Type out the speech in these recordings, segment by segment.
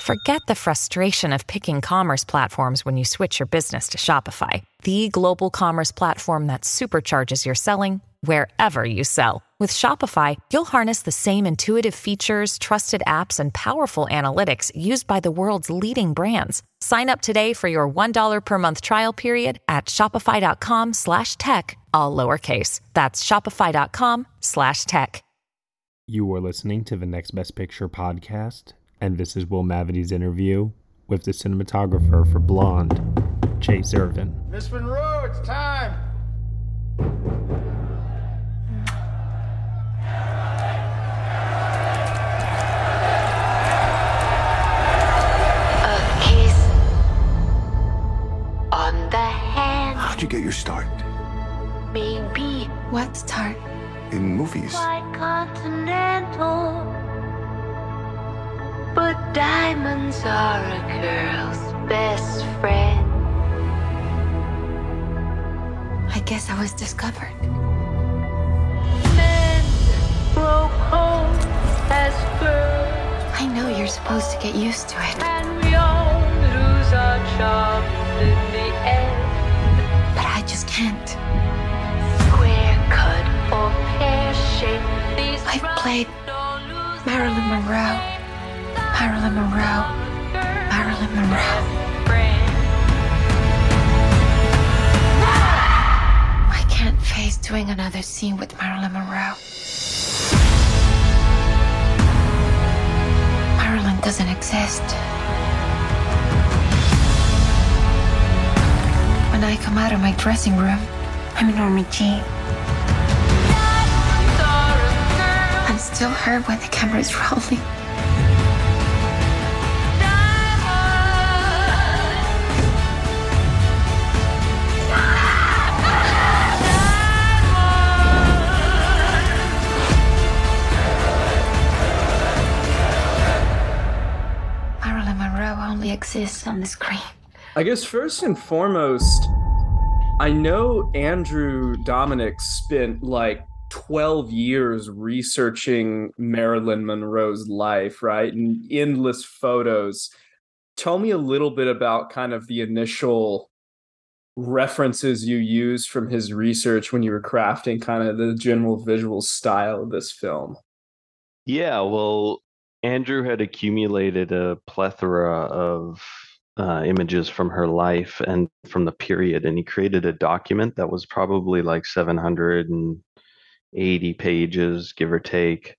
Forget the frustration of picking commerce platforms when you switch your business to Shopify, the global commerce platform that supercharges your selling wherever you sell. With Shopify, you'll harness the same intuitive features, trusted apps, and powerful analytics used by the world's leading brands. Sign up today for your $1 per month trial period at shopify.com slash tech, all lowercase. That's shopify.com slash tech. You are listening to the Next Best Picture podcast, and this is Will Mavity's interview with the cinematographer for Blonde, Chayse Irvin. Miss Monroe, it's time. A kiss on the hand, How'd you get your start? maybe What start? In movies. quite continental. But diamonds are a girl's best friend. I guess I was discovered. Men grow cold as girls, I know you're supposed to get used to it, and we all lose our charms in the end. but I just can't. Square cut or pear shaped, I've played Marilyn Monroe. Marilyn Monroe. Marilyn Monroe. I can't face doing another scene with Marilyn Monroe. Marilyn doesn't exist. When I come out of my dressing room, I'm Norma Jean. I'm still her when the camera's rolling. Only exists on the screen. I guess first and foremost, I know Andrew Dominik spent like 12 years researching Marilyn Monroe's life, right? And endless photos. Tell me a little bit about kind of the initial references you used from his research when you were crafting kind of the general visual style of this film. Yeah, well, Andrew had accumulated a plethora of uh, images from her life and from the period, and he created a document that was probably like 780 pages, give or take.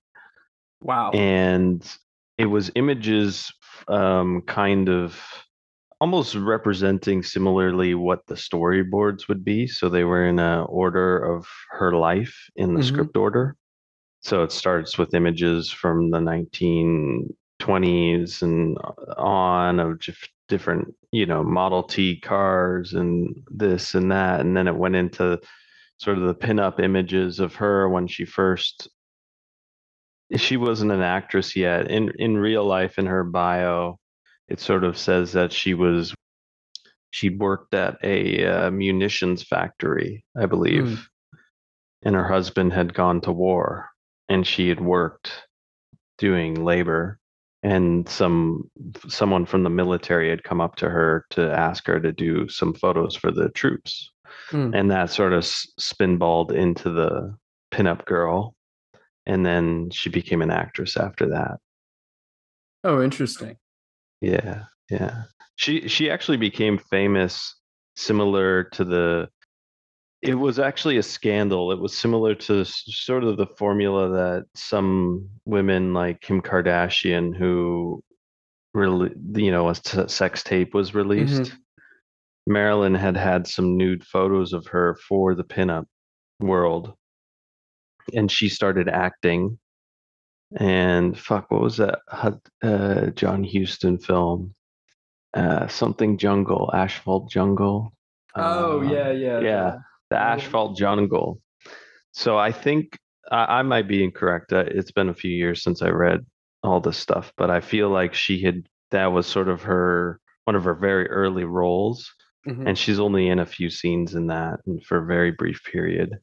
Wow. And it was images um, kind of almost representing similarly what the storyboards would be. So they were in a order of her life in the Mhm. script order. So it starts with images from the 1920s and on of just different, you know, Model T cars and this and that. And then it went into sort of the pinup images of her when she first she wasn't an actress yet. In in real life in her bio, it sort of says that she was she worked at a uh, munitions factory, I believe. And her husband had gone to war and she had worked doing labor and some someone from the military had come up to her to ask her to do some photos for the troops Hmm. and that sort of spinballed into the pinup girl and then she became an actress after that Oh, interesting. yeah yeah she she actually became famous similar to the it was actually a scandal. It was similar to sort of the formula that some women like kim kardashian who really you know a sex tape was released. Marilyn had had some nude photos of her for the pinup world. And she started acting. And fuck what was that uh, john huston film? Uh, something jungle, asphalt jungle. Oh Uh, yeah, yeah, yeah, the asphalt jungle. So I think I, I might be incorrect. Uh, it's been a few years since I read all this stuff, but I feel like she had that was sort of her one of her very early roles, Mhm. and she's only in a few scenes in that and for a very brief period.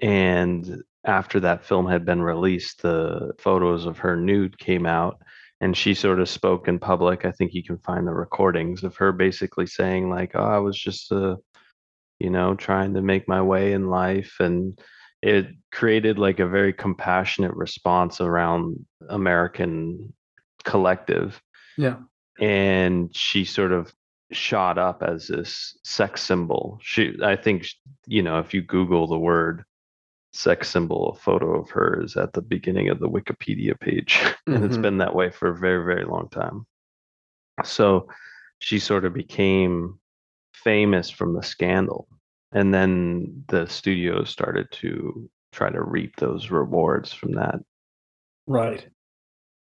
And after that film had been released, the photos of her nude came out, and she sort of spoke in public. I think you can find the recordings of her basically saying like, "Oh, I was just a you know, trying to make my way in life. And it created like a very compassionate response around American collective. Yeah. And she sort of shot up as this sex symbol. She, I think, you know, if you Google the word sex symbol, a photo of her is at the beginning of the Wikipedia page. and it's mm-hmm. been that way for a very, very long time. So she sort of became famous from the scandal and then the studios started to try to reap those rewards from that Right.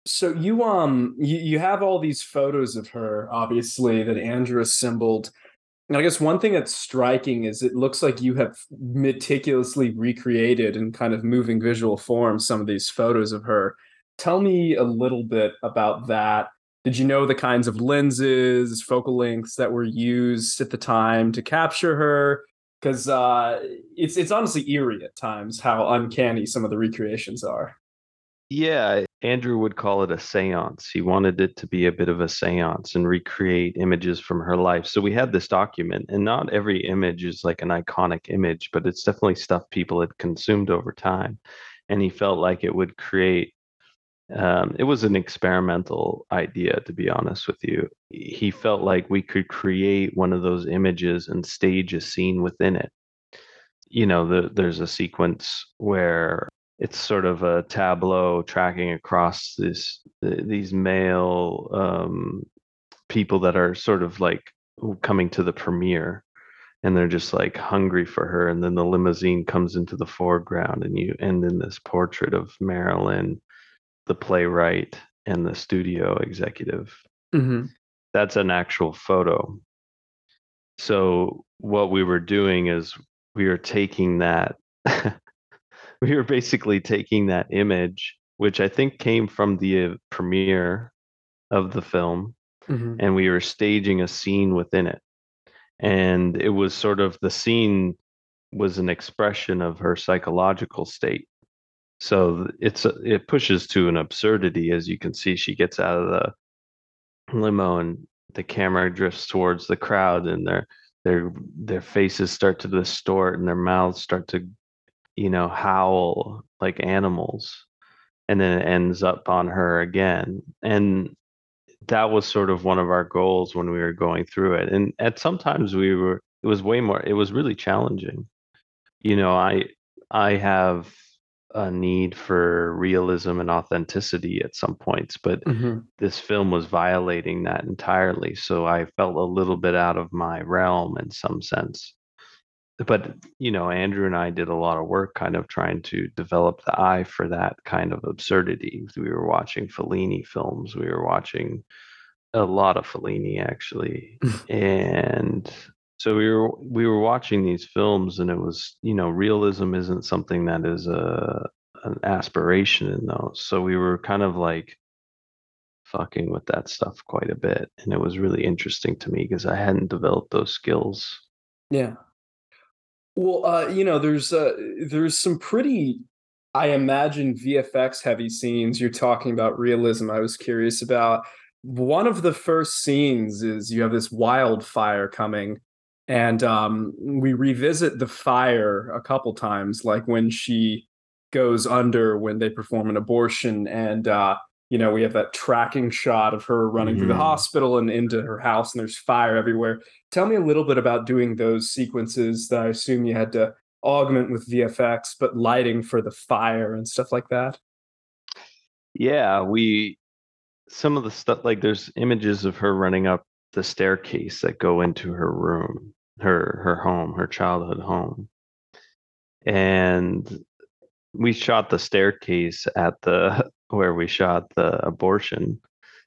So you um you, you have all these photos of her, obviously, that Andrew assembled. And I guess one thing that's striking is it looks like you have meticulously recreated in kind of moving visual form some of these photos of her. Tell me a little bit about that. Did you know the kinds of lenses, focal lengths that were used at the time to capture her? Because uh, it's it's honestly eerie at times how uncanny some of the recreations are. yeah andrew would call it a seance he wanted it to be a bit of a seance and recreate images from her life so we had this document and not every image is like an iconic image but it's definitely stuff people had consumed over time and he felt like it would create um, it was an experimental idea to be honest with you. He felt like we could create one of those images and stage a scene within it. You know the, there's a sequence where it's sort of a tableau tracking across this these male um, people that are sort of like coming to the premiere and they're just like hungry for her and then the limousine comes into the foreground and you end in this portrait of marilyn the playwright and the studio executive Mm-hmm. that's an actual photo so what we were doing is we were taking that we were basically taking that image which i think came from the premiere of the film Mm-hmm. and we were staging a scene within it and it was sort of the scene was an expression of her psychological state so it's uh, it pushes to an absurdity as you can see she gets out of the limo and the camera drifts towards the crowd and their their their faces start to distort and their mouths start to you know howl like animals. And then it ends up on her again. And that was sort of one of our goals when we were going through it. And at sometimes we were it was way more it was really challenging. You know i i have a need for realism and authenticity at some points but Mm-hmm. this film was violating that entirely so i felt a little bit out of my realm in some sense but you know andrew and i did a lot of work kind of trying to develop the eye for that kind of absurdity we were watching fellini films we were watching a lot of fellini actually and so we were we were watching these films and it was you know realism isn't something that is a an aspiration in those so we were kind of like fucking with that stuff quite a bit and it was really interesting to me because i hadn't developed those skills Yeah. Well, uh, you know, there's uh, there's some pretty, I imagine, VFX heavy scenes. You're talking about realism. I was curious about one of the first scenes is you have this wildfire coming, and um, we revisit the fire a couple times, like when she goes under when they perform an abortion, and uh, you know we have that tracking shot of her running through the Mhm. hospital and into her house, and there's fire everywhere. Tell me a little bit about doing those sequences that I assume you had to augment with VFX, but lighting for the fire and stuff like that. yeah we some of the stuff like there's images of her running up the staircase that go into her room her her home her childhood home and we shot the staircase at the where we shot the abortion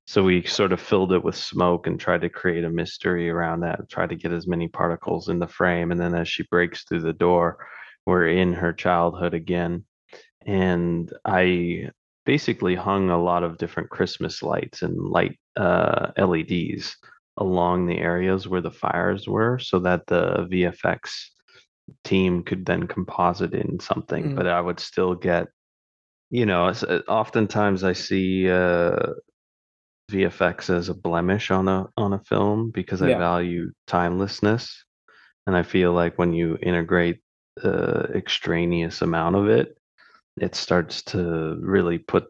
So we sort of filled it with smoke and tried to create a mystery around that, try to get as many particles in the frame. And then as she breaks through the door, we're in her childhood again. And I basically hung a lot of different Christmas lights and light uh, LEDs along the areas where the fires were so that the VFX team could then composite in something. Mm. But I would still get, you know, uh, oftentimes I see uh, VFX as a blemish on a on a film because I Yeah. value timelessness, and I feel like when you integrate the extraneous amount of it, it starts to really put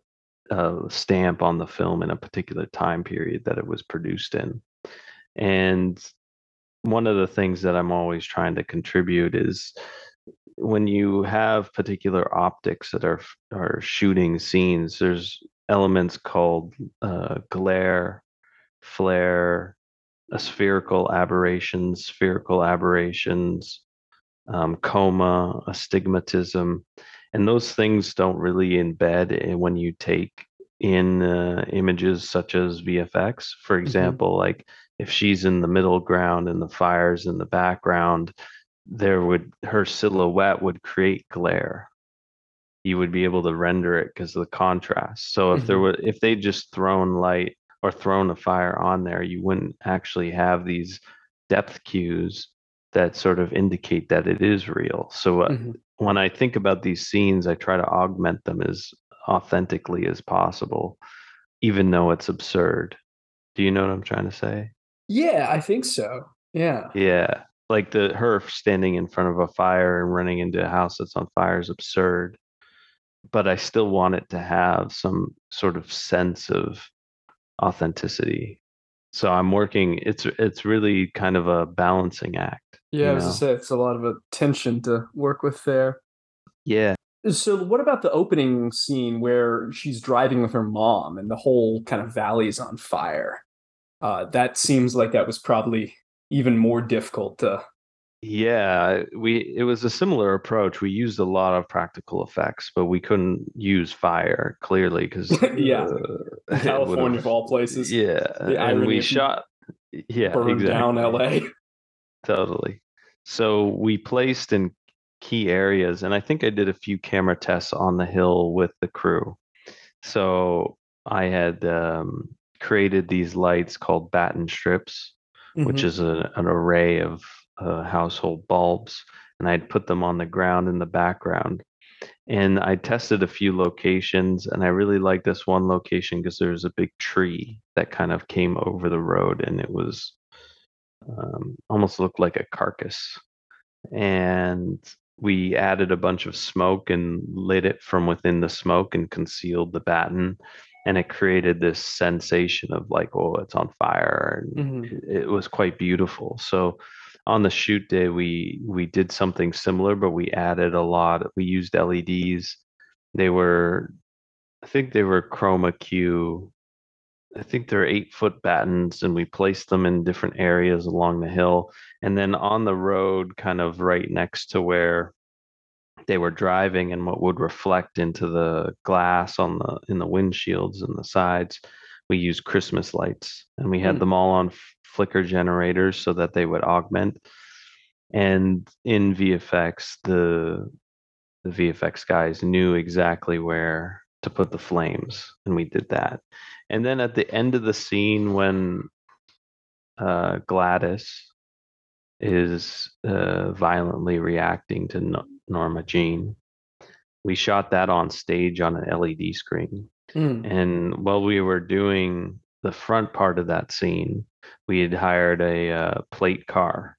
a stamp on the film in a particular time period that it was produced in. And one of the things that I'm always trying to contribute is when you have particular optics that are are shooting scenes, there's elements called uh, glare, flare, a spherical aberrations, spherical aberrations, um, coma, astigmatism, and those things don't really embed when you take in uh, images such as VFX. For example, like if she's in the middle ground and the fires in the background, there would her silhouette would create glare. You would be able to render it because of the contrast. So if there were if they just thrown light or thrown a fire on there, you wouldn't actually have these depth cues that sort of indicate that it is real. So uh, Mhm. when I think about these scenes, I try to augment them as authentically as possible, even though it's absurd. Do you know what I'm trying to say? Yeah, I think so. Yeah. Yeah. Like the her standing in front of a fire and running into a house that's on fire is absurd. But I still want it to have some sort of sense of authenticity. So I'm working it's it's really kind of a balancing act. Yeah, you I was know? to say it's a lot of attention to work with there. Yeah. So what about the opening scene where she's driving with her mom and the whole kind of valley's on fire? Uh, that seems like that was probably even more difficult to Yeah, we it was a similar approach. We used a lot of practical effects, but we couldn't use fire clearly because Yeah. California of all places. Yeah, and we shot. Yeah, burn exactly. down LA. Totally. So we placed in key areas, and I think I did a few camera tests on the hill with the crew. So I had um, created these lights called batten strips, which Mhm. is a, an array of uh, household bulbs, and I'd put them on the ground in the background. And I tested a few locations, and I really liked this one location because there was a big tree that kind of came over the road, and it was um, almost looked like a carcass. And we added a bunch of smoke and lit it from within the smoke and concealed the batten. And it created this sensation of like, oh, it's on fire. And Mhm. it, it was quite beautiful. So on the shoot day, we we did something similar, but we added a lot. We used LEDs. They were, I think they were chroma Q I think they're eight foot battens, and we placed them in different areas along the hill. And then on the road, kind of right next to where they were driving and what would reflect into the glass on the in the windshields and the sides, we used Christmas lights and we had Hmm. them all on f- flicker generators so that they would augment. And in VFX, the the VFX guys knew exactly where to put the flames, and we did that. And then at the end of the scene, when uh, Gladys is uh, violently reacting to no- Norma Jean, we shot that on stage on an LED screen. Mm. And while we were doing the front part of that scene, we had hired a uh, plate car.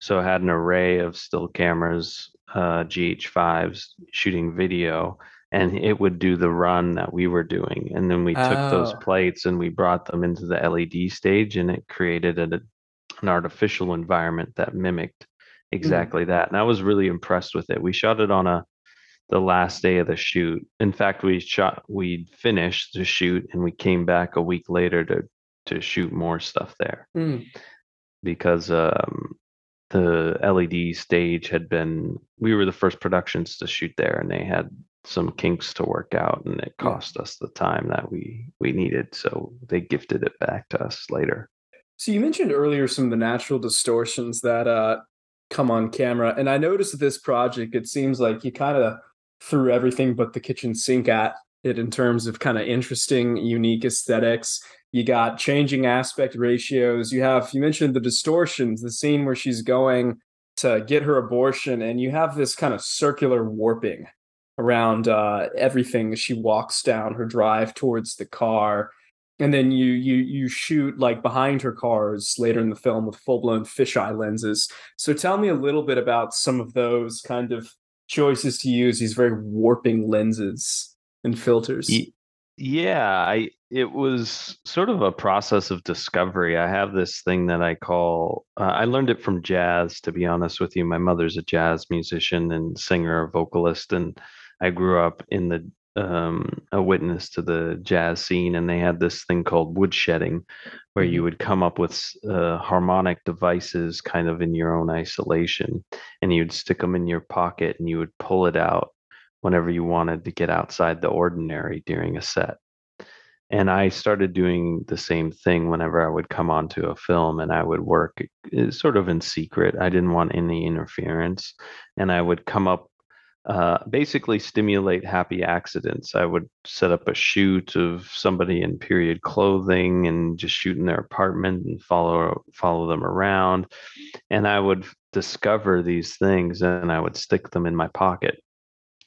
So it had an array of still cameras, uh, GH5s shooting video, and it would do the run that we were doing. And then we took those Oh. plates and we brought them into the LED stage, and it created a, an artificial environment that mimicked exactly that. And I was really impressed with it. We shot it on a the last day of the shoot. In fact, we shot we finished the shoot and we came back a week later to to shoot more stuff there Mm. because um the LED stage had been we were the first productions to shoot there and they had some kinks to work out and it cost us the time that we we needed so they gifted it back to us later so you mentioned earlier some of the natural distortions that uh come on camera. And i noticed this project it seems like you kind of threw everything but the kitchen sink at it in terms of kind of interesting unique aesthetics. You got changing aspect ratios. You have you mentioned the distortions the scene where she's going to get her abortion and you have this kind of circular warping around uh, everything as she walks down her drive towards the car and then you you you shoot like behind her cars later in the film with full-blown fisheye lenses. So tell me a little bit about some of those kind of choices to use these very warping lenses and filters. Yeah i it was sort of a process of discovery. I have this thing that i call uh, i learned it from jazz to be honest with you. My mother's a jazz musician and singer vocalist and I grew up in the um, a witness to the jazz scene, and they had this thing called woodshedding, where you mm-hmm. would come up with uh, harmonic devices kind of in your own isolation, and you'd stick them in your pocket, and you would pull it out whenever you wanted to get outside the ordinary during a set. And I started doing the same thing whenever I would come onto a film and I would work eh, sort of in secret. I didn't want any interference. And I would come up uh, basically stimulate happy accidents. I would set up a shoot of somebody in period clothing and just shoot in their apartment and follow follow them around, and I would discover these things and I would stick them in my pocket.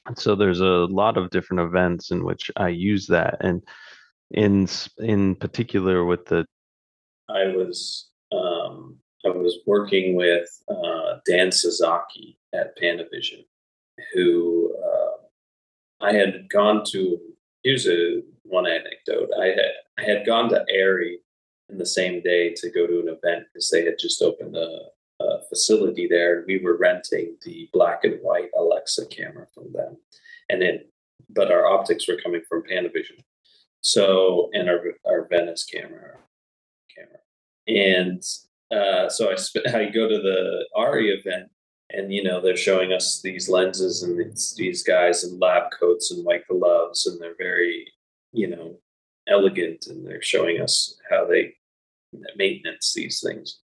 And so there's a lot of different events in which I use that, and in in particular with the, I was um, I was working with uh, Dan Sasaki at Panavision who uh, I had gone to. Here's a one anecdote. I had I had gone to ARRI in the same day to go to an event because they had just opened a, a facility there. We were renting the black and white Alexa camera from them, and it. But our optics were coming from Panavision, so and our our Venice camera camera, and uh, so I sp- I go to the ARRI event and you know they're showing us these lenses and these guys in lab coats and white gloves and they're very you know elegant and they're showing us how they maintenance these things.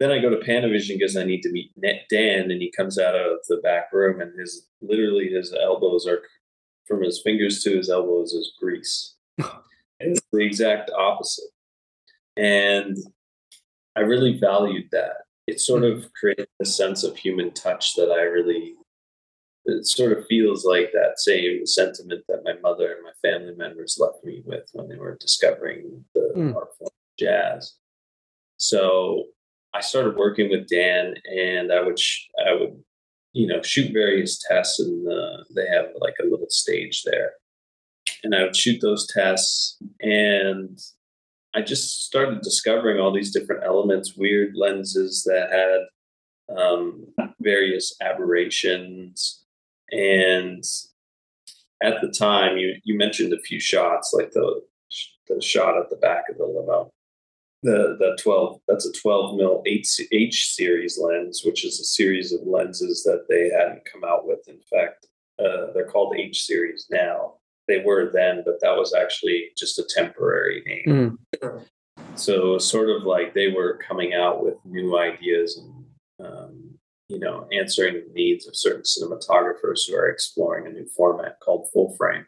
Then i go to panavision because i need to meet Net dan and he comes out of the back room and his literally his elbows are from his fingers to his elbows is grease. It's the exact opposite. And i really valued that it sort of creates a sense of human touch that I really it sort of feels like that same sentiment that my mother and my family members left me with when they were discovering the mm. art form jazz. So I started working with Dan, and I would sh- I would you know shoot various tests, and uh, they have like a little stage there, and I would shoot those tests, and I just started discovering all these different elements, weird lenses that had um, various aberrations. And at the time, you, you mentioned a few shots, like the, the shot at the back of the limo. The, the 12, that's a 12 mil H, series lens, which is a series of lenses that they hadn't come out with. In fact, uh, they're called H series now they were then, but that was actually just a temporary name. Mm. So sort of like they were coming out with new ideas and um, you know answering the needs of certain cinematographers who are exploring a new format called full frame.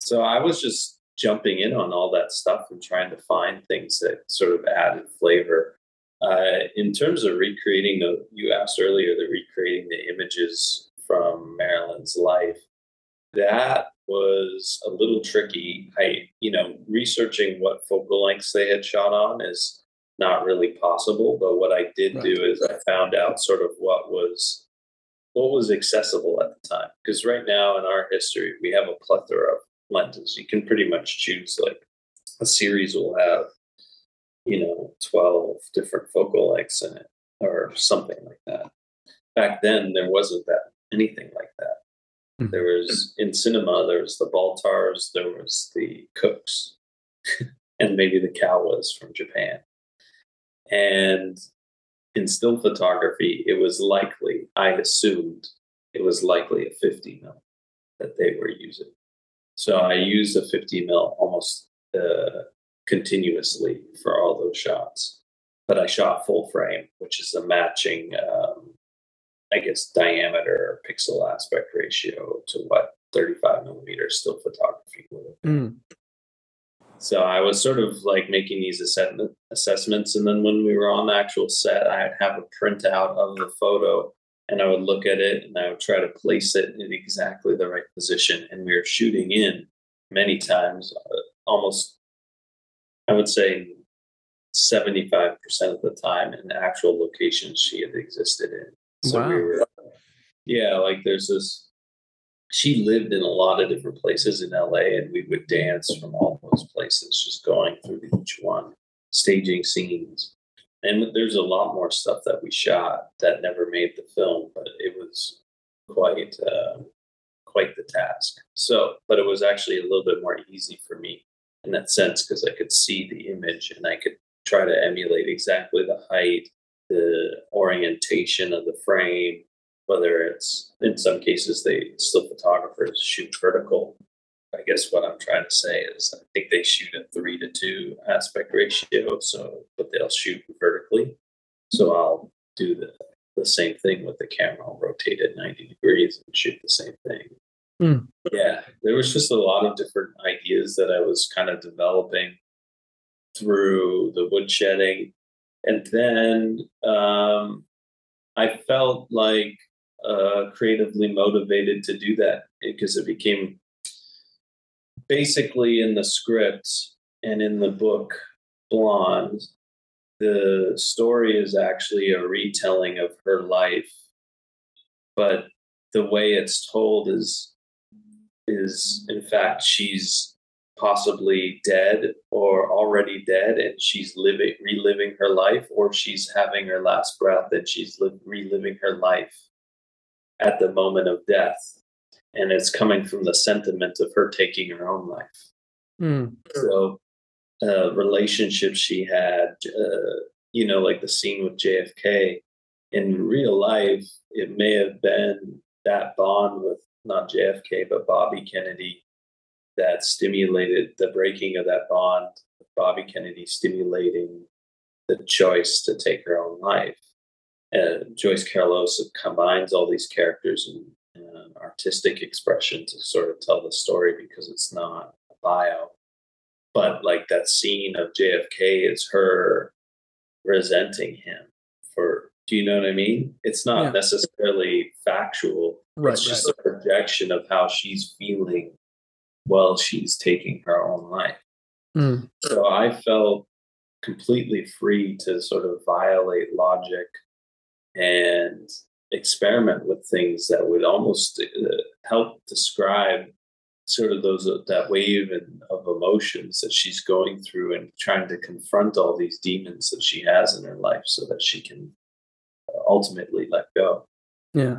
So I was just jumping in on all that stuff and trying to find things that sort of added flavor. Uh, in terms of recreating the, you asked earlier, the recreating the images from Marilyn's life. That was a little tricky. I, you know, researching what focal lengths they had shot on is not really possible. But what I did right. do is I found out sort of what was what was accessible at the time. Because right now in our history, we have a plethora of lenses. You can pretty much choose like a series will have, you know, 12 different focal lengths in it or something like that. Back then there wasn't that anything like that. Mm-hmm. There was in cinema, there was the Baltars, there was the Cookes, and maybe the Kowas from Japan. And in still photography, it was likely, I assumed it was likely a 50 mil. that they were using. So I used a 50 mil almost uh, continuously for all those shots. But I shot full frame, which is a matching, um, I guess, diameter or pixel aspect ratio to what 35 millimeter still photography would have been. Mm. So I was sort of like making these assessment, assessments. And then when we were on the actual set, I'd have a printout of the photo and I would look at it and I would try to place it in exactly the right position. And we were shooting in many times, uh, almost, I would say 75% of the time in the actual locations she had existed in. So Wow. we were, yeah, like there's this she lived in a lot of different places in LA and we would dance from all those places, just going through each one, staging scenes. And there's a lot more stuff that we shot that never made the film, but it was quite uh, quite the task. So, but it was actually a little bit more easy for me in that sense because I could see the image and I could try to emulate exactly the height, the orientation of the frame, whether it's in some cases they still photographers shoot vertical. I guess what I'm trying to say is I think they shoot a three to two aspect ratio, so but they'll shoot vertically. So I'll do the the same thing with the camera. I'll rotate it 90 degrees and shoot the same thing. Hmm. Yeah, there was just a lot of different ideas that I was kind of developing through the woodshedding. And then um, I felt like uh, creatively motivated to do that because it became basically in the script and in the book Blonde, the story is actually a retelling of her life, but the way it's told is is in fact she's possibly dead or already dead and she's living reliving her life or she's having her last breath and she's li- reliving her life at the moment of death and it's coming from the sentiment of her taking her own life Mm. so uh, relationships she had uh, you know like the scene with jfk in real life it may have been that bond with not jfk but bobby kennedy that stimulated the breaking of that bond bobby kennedy stimulating the choice to take her own life uh, joyce carlos combines all these characters and and artistic expression to sort of tell the story because it's not a bio but like that scene of JFK is her resenting him for do you know what I mean? It's not Yeah. necessarily factual. Right, it's just a projection of how she's feeling while she's taking her own life. Mm. So I felt completely free to sort of violate logic and experiment with things that would almost uh, help describe sort of those uh, that wave and of emotions that she's going through and trying to confront all these demons that she has in her life so that she can uh, ultimately let go. Yeah.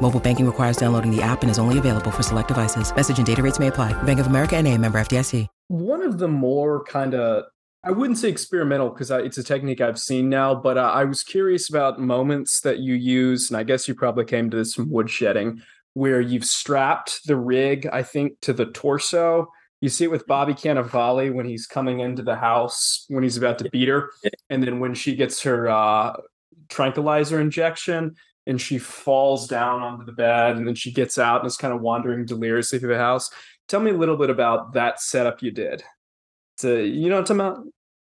Mobile banking requires downloading the app and is only available for select devices. Message and data rates may apply. Bank of America and a member FDIC. One of the more kind of, I wouldn't say experimental because it's a technique I've seen now, but uh, I was curious about moments that you use, and I guess you probably came to this from woodshedding, where you've strapped the rig, I think, to the torso. You see it with Bobby Cannavale when he's coming into the house when he's about to beat her, and then when she gets her uh, tranquilizer injection and she falls down onto the bed, and then she gets out and is kind of wandering deliriously through the house. Tell me a little bit about that setup you did. So you know what I'm talking about?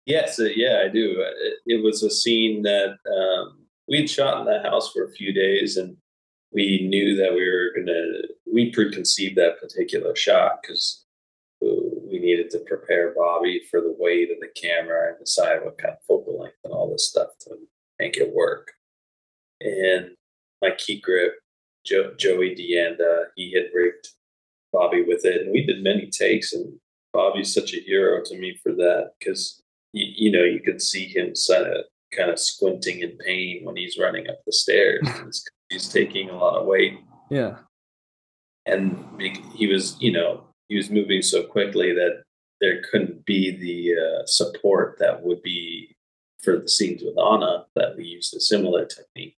Yes, uh, yeah, I do. It, it was a scene that um, we'd shot in the house for a few days, and we knew that we were gonna. We preconceived that particular shot because we needed to prepare Bobby for the weight of the camera and decide what kind of focal length and all this stuff to make it work. And my key grip, jo- Joey Deanda, he had rigged Bobby with it, and we did many takes. And Bobby's such a hero to me for that because you, you know, you could see him kind of kind of squinting in pain when he's running up the stairs. He's taking a lot of weight, Yeah. and he was, you know, he was moving so quickly that there couldn't be the uh, support that would be for the scenes with Ana that we used a similar technique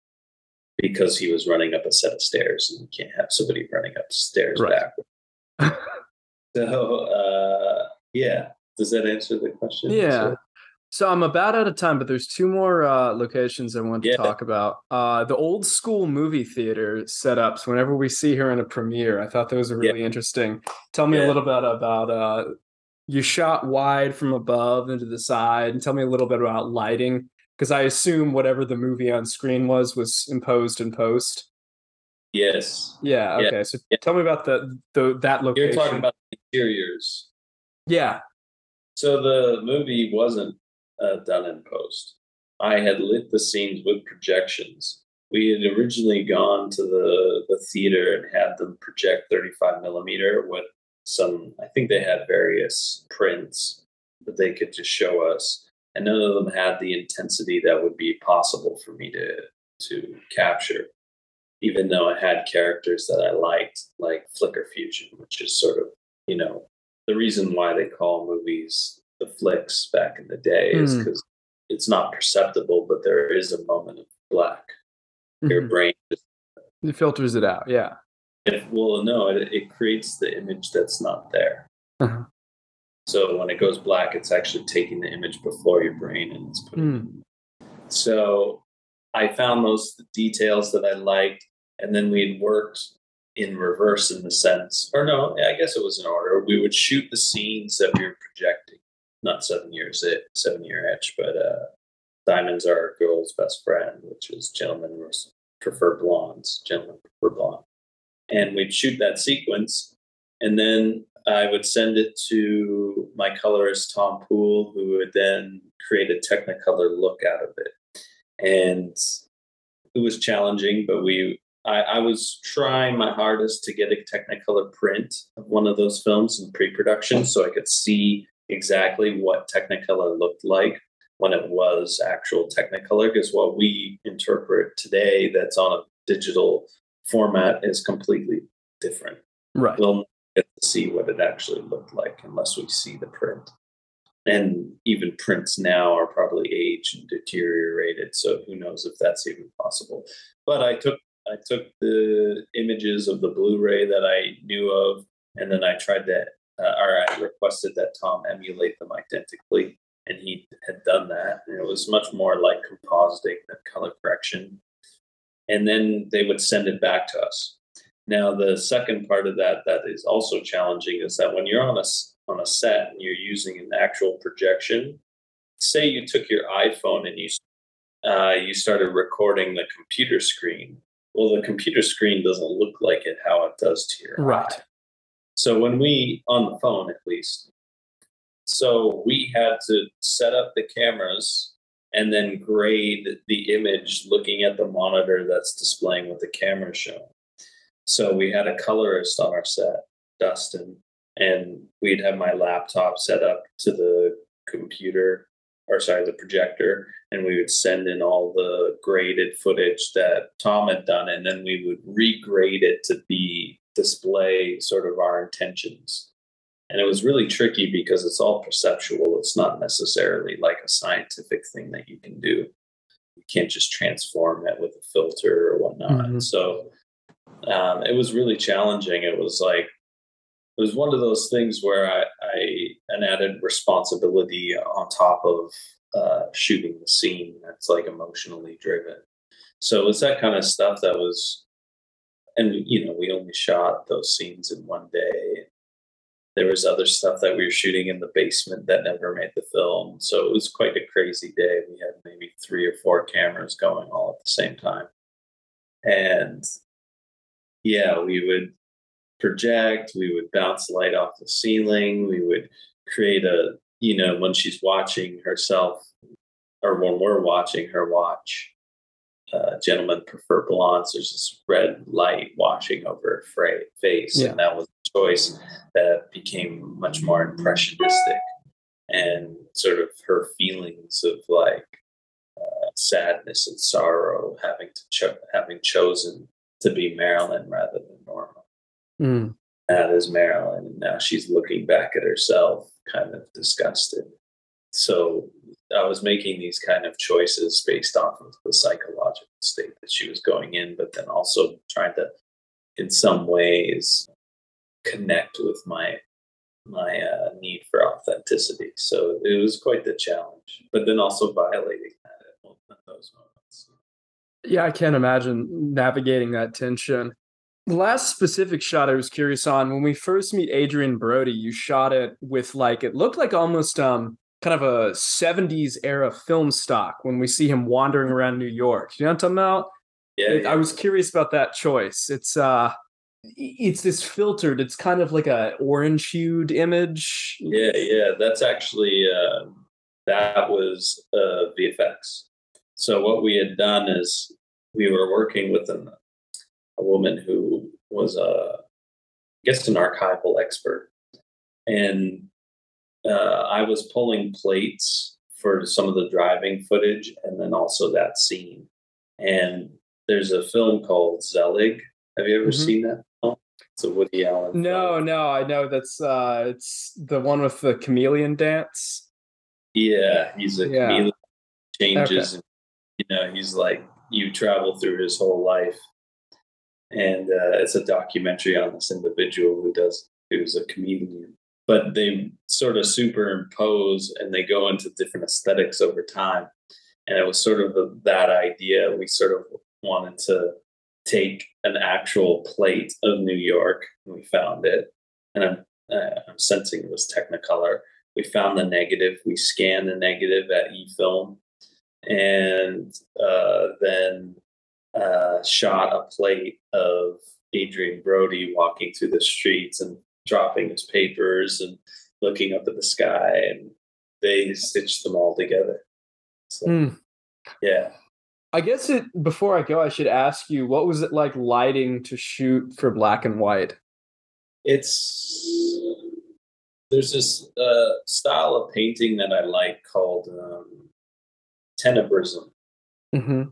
because he was running up a set of stairs and you can't have somebody running up stairs Right. backward. so uh, yeah, does that answer the question? Yeah. So- I'm about out of time, but there's two more uh, locations I want to Yeah. talk about. Uh, the old school movie theater setups. Whenever we see her in a premiere, I thought those were Yeah. really interesting. Tell me a little bit about uh, you shot wide from above and to the side, and tell me a little bit about lighting, because I assume whatever the movie on screen was was imposed in post. yes. Yeah. Yeah. Okay. So Yeah. tell me about the, the that location. You're talking about the interiors. yeah. So the movie wasn't uh, done in post. I had lit the scenes with projections. We had originally gone to the, the theater and had them project 35 millimeter with some, I think they had various prints that they could just show us. And none of them had the intensity that would be possible for me to, to capture, even though I had characters that I liked, like Flicker Fusion, which is sort of, you know, the reason why they call movies the flicks back in the day is Mm. because it's not perceptible, but there is a moment of black. Your Mhm. brain just It filters it out. Yeah. if, well, no, it, it creates the image that's not there. Uh-huh. So when it goes black, it's actually taking the image before your brain and it's putting. It. So I found those details that I liked, and then we'd worked in reverse in the sense, or no, I guess it was in order. We would shoot the scenes that we were projecting, not seven years it, seven year etch, but uh, diamonds are a girl's best friend, which is gentlemen prefer blondes, gentlemen prefer blonde, and we'd shoot that sequence, and then I would send it to my colorist Tom Poole, who would then create a Technicolor look out of it, and it was challenging, but we I, I was trying my hardest to get a Technicolor print of one of those films in pre-production, so I could see exactly what Technicolor looked like when it was actual Technicolor. Because what we interpret today, that's on a digital format, is completely different. Right. We'll get to see what it actually looked like unless we see the print. And even prints now are probably aged and deteriorated, so who knows if that's even possible. But I took I took the images of the Blu-ray that I knew of, and then I tried to, uh, or I requested that Tom emulate them identically, and he had done that. And it was much more like compositing than color correction. And then they would send it back to us. Now, the second part of that that is also challenging is that when you're on a on a set and you're using an actual projection, say you took your iPhone and you uh, you started recording the computer screen. Well, the computer screen doesn't look like it how it does to your Right. eye. So when we on the phone at least, so we had to set up the cameras and then grade the image looking at the monitor that's displaying what the camera is showing. So we had a colorist on our set, Dustin, and we'd have my laptop set up to the computer or sorry, the projector, and we would send in all the graded footage that Tom had done, and then we would regrade it to be display sort of our intentions. And it was really tricky because it's all perceptual. It's not necessarily like a scientific thing that you can do. You can't just transform it with a filter or whatnot. Mhm. So um, it was really challenging. It was like it was one of those things where I, I an added responsibility on top of uh, shooting the scene that's like emotionally driven. So it's that kind of stuff that was, and you know, we only shot those scenes in one day. There was other stuff that we were shooting in the basement that never made the film. So it was quite a crazy day. We had maybe three or four cameras going all at the same time. And yeah, we would project, we would bounce light off the ceiling, we would create a, you know, when she's watching herself or when we're watching her watch, uh, gentlemen prefer blondes. There's this red light washing over her face, Yeah. and that was a choice that became much more impressionistic. and sort of her feelings of like uh, sadness and sorrow having to cho- having chosen to be Marilyn rather than Norma. Mm. That is Marilyn, and now she's looking back at herself, kind of disgusted. So I was making these kind of choices based off of the psychological state that she was going in, but then also trying to, in some ways, connect with my my uh, need for authenticity. So it was quite the challenge, but then also violating that at those moments. Yeah, I can't imagine navigating that tension. The last specific shot I was curious on when we first meet Adrien Brody, you shot it with like it looked like almost um kind of a 70s era film stock when we see him wandering around New York. You know what I'm talking about? Yeah, It- yeah. I was curious about that choice. It's uh it's this filtered, it's kind of like a orange hued image. Yeah, yeah, that's actually uh, that was uh, VFX. So what we had done is we were working with an, a woman who was a, I guess, an archival expert, and uh, I was pulling plates for some of the driving footage, and then also that scene. And there's a film called Zelig. Have you ever Mhm. seen that? film? It's a Woody Allen. No, film. no, I know that's uh it's the one with the chameleon dance. Yeah, he's a Yeah. chameleon. Changes, Okay. Know, he's like you travel through his whole life, and uh, it's a documentary on this individual who does who's a comedian. But they sort of superimpose and they go into different aesthetics over time, and it was sort of a, that idea. We sort of wanted to take an actual plate of New York, and we found it, and I'm uh, I'm sensing it was Technicolor. We found the negative. We scanned the negative at eFilm, and uh, then uh, shot a plate of Adrien Brody walking through the streets and dropping his papers and looking up at the sky, and they stitched them all together. So, Hmm. yeah. I guess it before I go, I should ask you, what was it like lighting to shoot for black and white? it's there's this uh, style of painting that I like called um, tenebrism. Mm-hmm.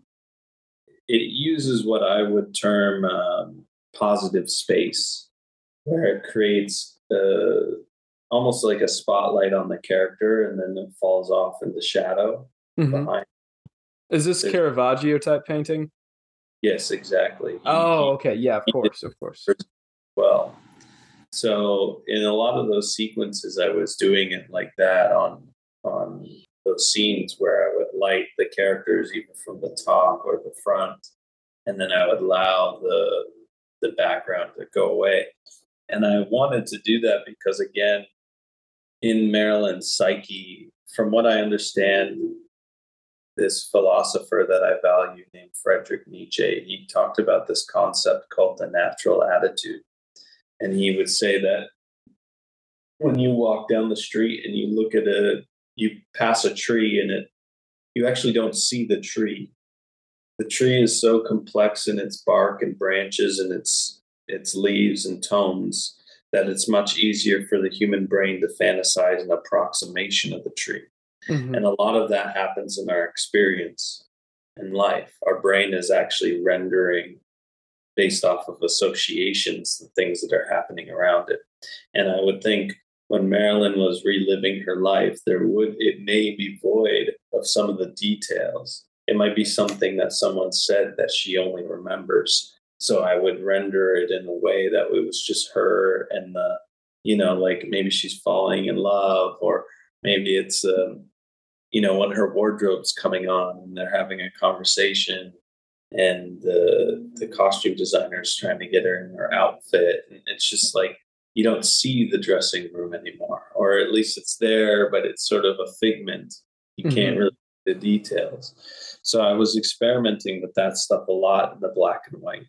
It uses what I would term um, positive space, where it creates uh, almost like a spotlight on the character, and then it falls off into shadow Mhm. behind. Is this There's- Caravaggio type painting? Yes, exactly. He- Oh, okay. Yeah, of course, of course. well. So in a lot of those sequences, I was doing it like that on on those scenes where I would light the characters either from the top or the front, and then I would allow the the background to go away. And I wanted to do that because again, in Marilyn's psyche, from what I understand, this philosopher that I value named Friedrich Nietzsche, he talked about this concept called the natural attitude. And he would say that when you walk down the street and you look at a, you pass a tree and it, you actually don't see the tree. The tree is so complex in its bark and branches and its its leaves and tones that it's much easier for the human brain to fantasize an approximation of the tree. Mhm. And a lot of that happens in our experience in life. Our brain is actually rendering based off of associations and things that are happening around it. And I would think when Marilyn was reliving her life, there would it may be void of some of the details. It might be something that someone said that she only remembers. So I would render it in a way that it was just her and the, you know, like maybe she's falling in love, or maybe it's, um, you know, when her wardrobe's coming on and they're having a conversation and the the costume designer's trying to get her in her outfit and it's just like you don't see the dressing room anymore or at least it's there but it's sort of a figment you can't Mhm. really see the details so i was experimenting with that stuff a lot in the black and white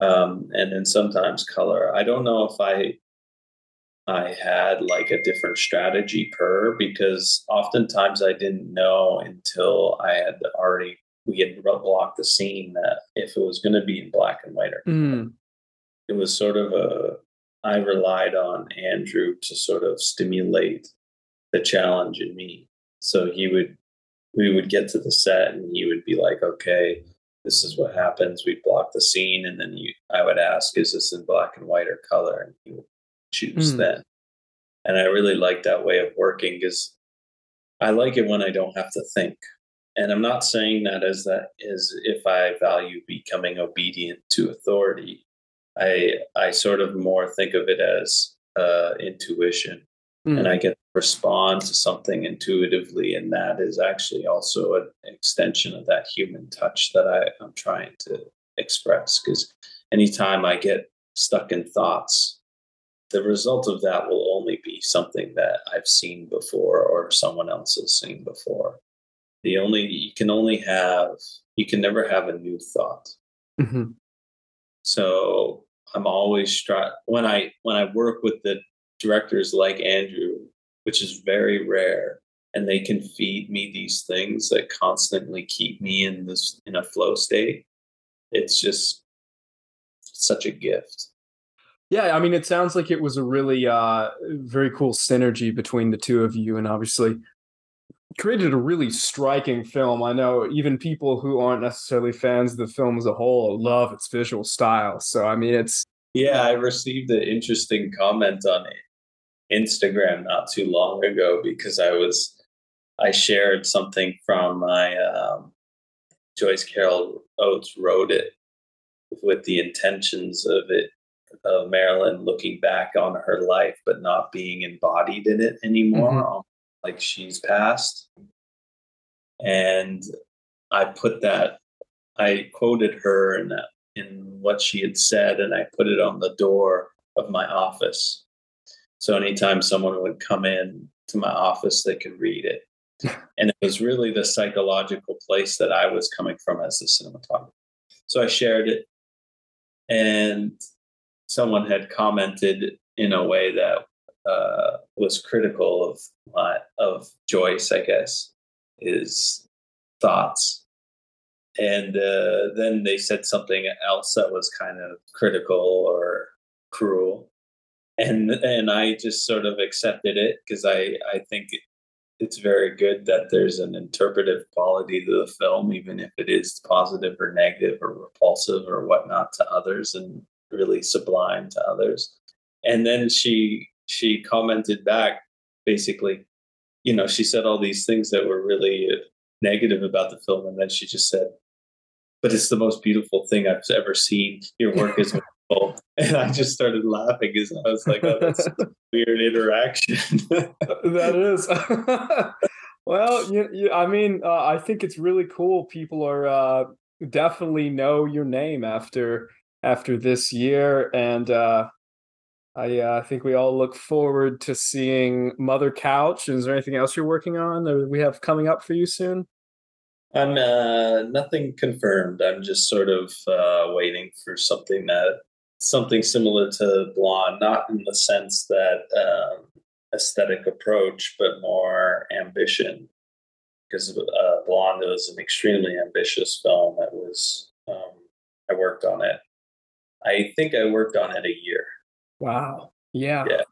um, and then sometimes color i don't know if i i had like a different strategy per because oftentimes i didn't know until i had already we had blocked the scene that if it was going to be in black and white or Mm. it was sort of a i relied on andrew to sort of stimulate the challenge in me. So he would, we would get to the set and he would be like, okay, this is what happens. We'd block the scene. And then you, I would ask, is this in black and white or color? And he would choose Mm. then. And I really like that way of working because I like it when I don't have to think. And I'm not saying that as that is if I value becoming obedient to authority. I I sort of more think of it as uh, intuition, Mm. and I get to respond to something intuitively, and that is actually also an extension of that human touch that I, I'm trying to express. Because anytime I get stuck in thoughts, the result of that will only be something that I've seen before or someone else has seen before. The only you can only have you can never have a new thought. Mhm. So I'm always try when I when I work with the directors like Andrew, which is very rare, and they can feed me these things that constantly keep me in this in a flow state. It's just such a gift. Yeah, I mean, it sounds like it was a really uh, very cool synergy between the two of you, and obviously created a really striking film. I know even people who aren't necessarily fans of the film as a whole love its visual style. So, I mean, it's Yeah, I received an interesting comment on Instagram not too long ago because I was I shared something from my um, Joyce Carol Oates wrote it with the intentions of it of Marilyn looking back on her life but not being embodied in it anymore, Mhm. Like she's passed. And I put that I quoted her in that in what she had said and I put it on the door of my office. So anytime someone would come in to my office, they could read it. and it was really the psychological place that I was coming from as a cinematographer. So I shared it and someone had commented in a way that uh, was critical of of Joyce, I guess, is thoughts. And uh, then they said something else that was kind of critical or cruel. And and i just sort of accepted it because i i think it's very good that there's an interpretive quality to the film even if it is positive or negative or repulsive or whatnot to others and really sublime to others. And then she she commented back basically you know she said all these things that were really negative about the film and then she just said but it's the most beautiful thing I've ever seen. Your work is wonderful. And I just started laughing because I was like, oh, that's a weird interaction. that is. well, you, you, I mean, uh, I think it's really cool. People are uh, definitely know your name after after this year, and uh, I uh, think we all look forward to seeing Mother Couch. Is there anything else you're working on that we have coming up for you soon? I'm uh, nothing confirmed. I'm just sort of uh, waiting for something that something similar to Blonde, not in the sense that um, aesthetic approach, but more ambition. Because uh, Blonde was an extremely ambitious film. That was um, I worked on it. I think I worked on it a year. Wow. Yeah. Yeah,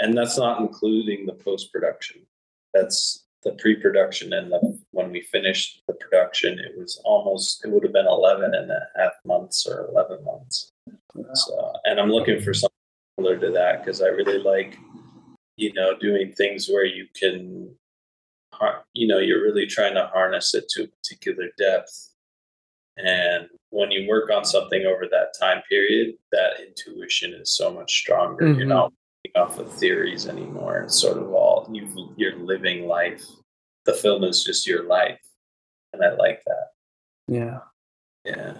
and that's not including the post production. That's the pre-production and the, when we finished the production, it was almost it would have been 11 and a half months or 11 months. So, and I'm looking for something similar to that because I really like, you know, doing things where you can, you know, you're really trying to harness it to a particular depth. And when you work on something over that time period, that intuition is so much stronger. You're Mhm. not working off of theories anymore. It's sort of all you you're living life. The film is just your life, and I like that. Yeah. Yeah.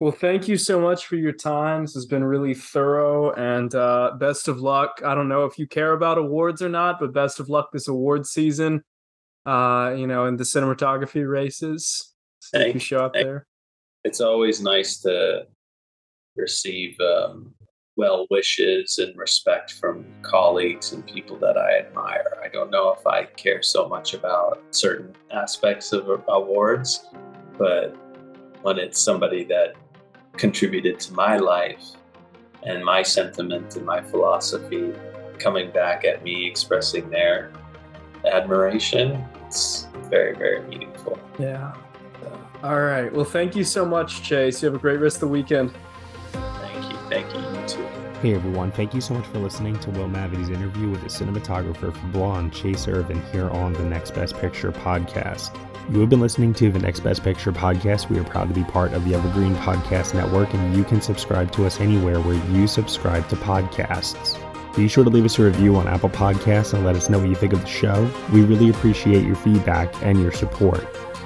Well, thank you so much for your time. This has been really thorough and uh, best of luck. I don't know if you care about awards or not, but best of luck this award season, uh, you know, in the cinematography races. See if you show up thank- there. It's always nice to receive um, well wishes and respect from colleagues and people that I admire. I don't know if I care so much about certain aspects of awards, but when it's somebody that contributed to my life and my sentiment and my philosophy coming back at me expressing their admiration. It's very, very meaningful. Yeah. All right. Well, thank you so much, Chayse. You have a great rest of the weekend. Thank you. Thank you. You too. Hey everyone, thank you so much for listening to Will Mavity's interview with the cinematographer for Blonde, Chayse Irvin, here on the Next Best Picture podcast. You have been listening to the Next Best Picture podcast. We are proud to be part of the Evergreen Podcast Network, and you can subscribe to us anywhere where you subscribe to podcasts. Be sure to leave us a review on Apple Podcasts and let us know what you think of the show. We really appreciate your feedback and your support,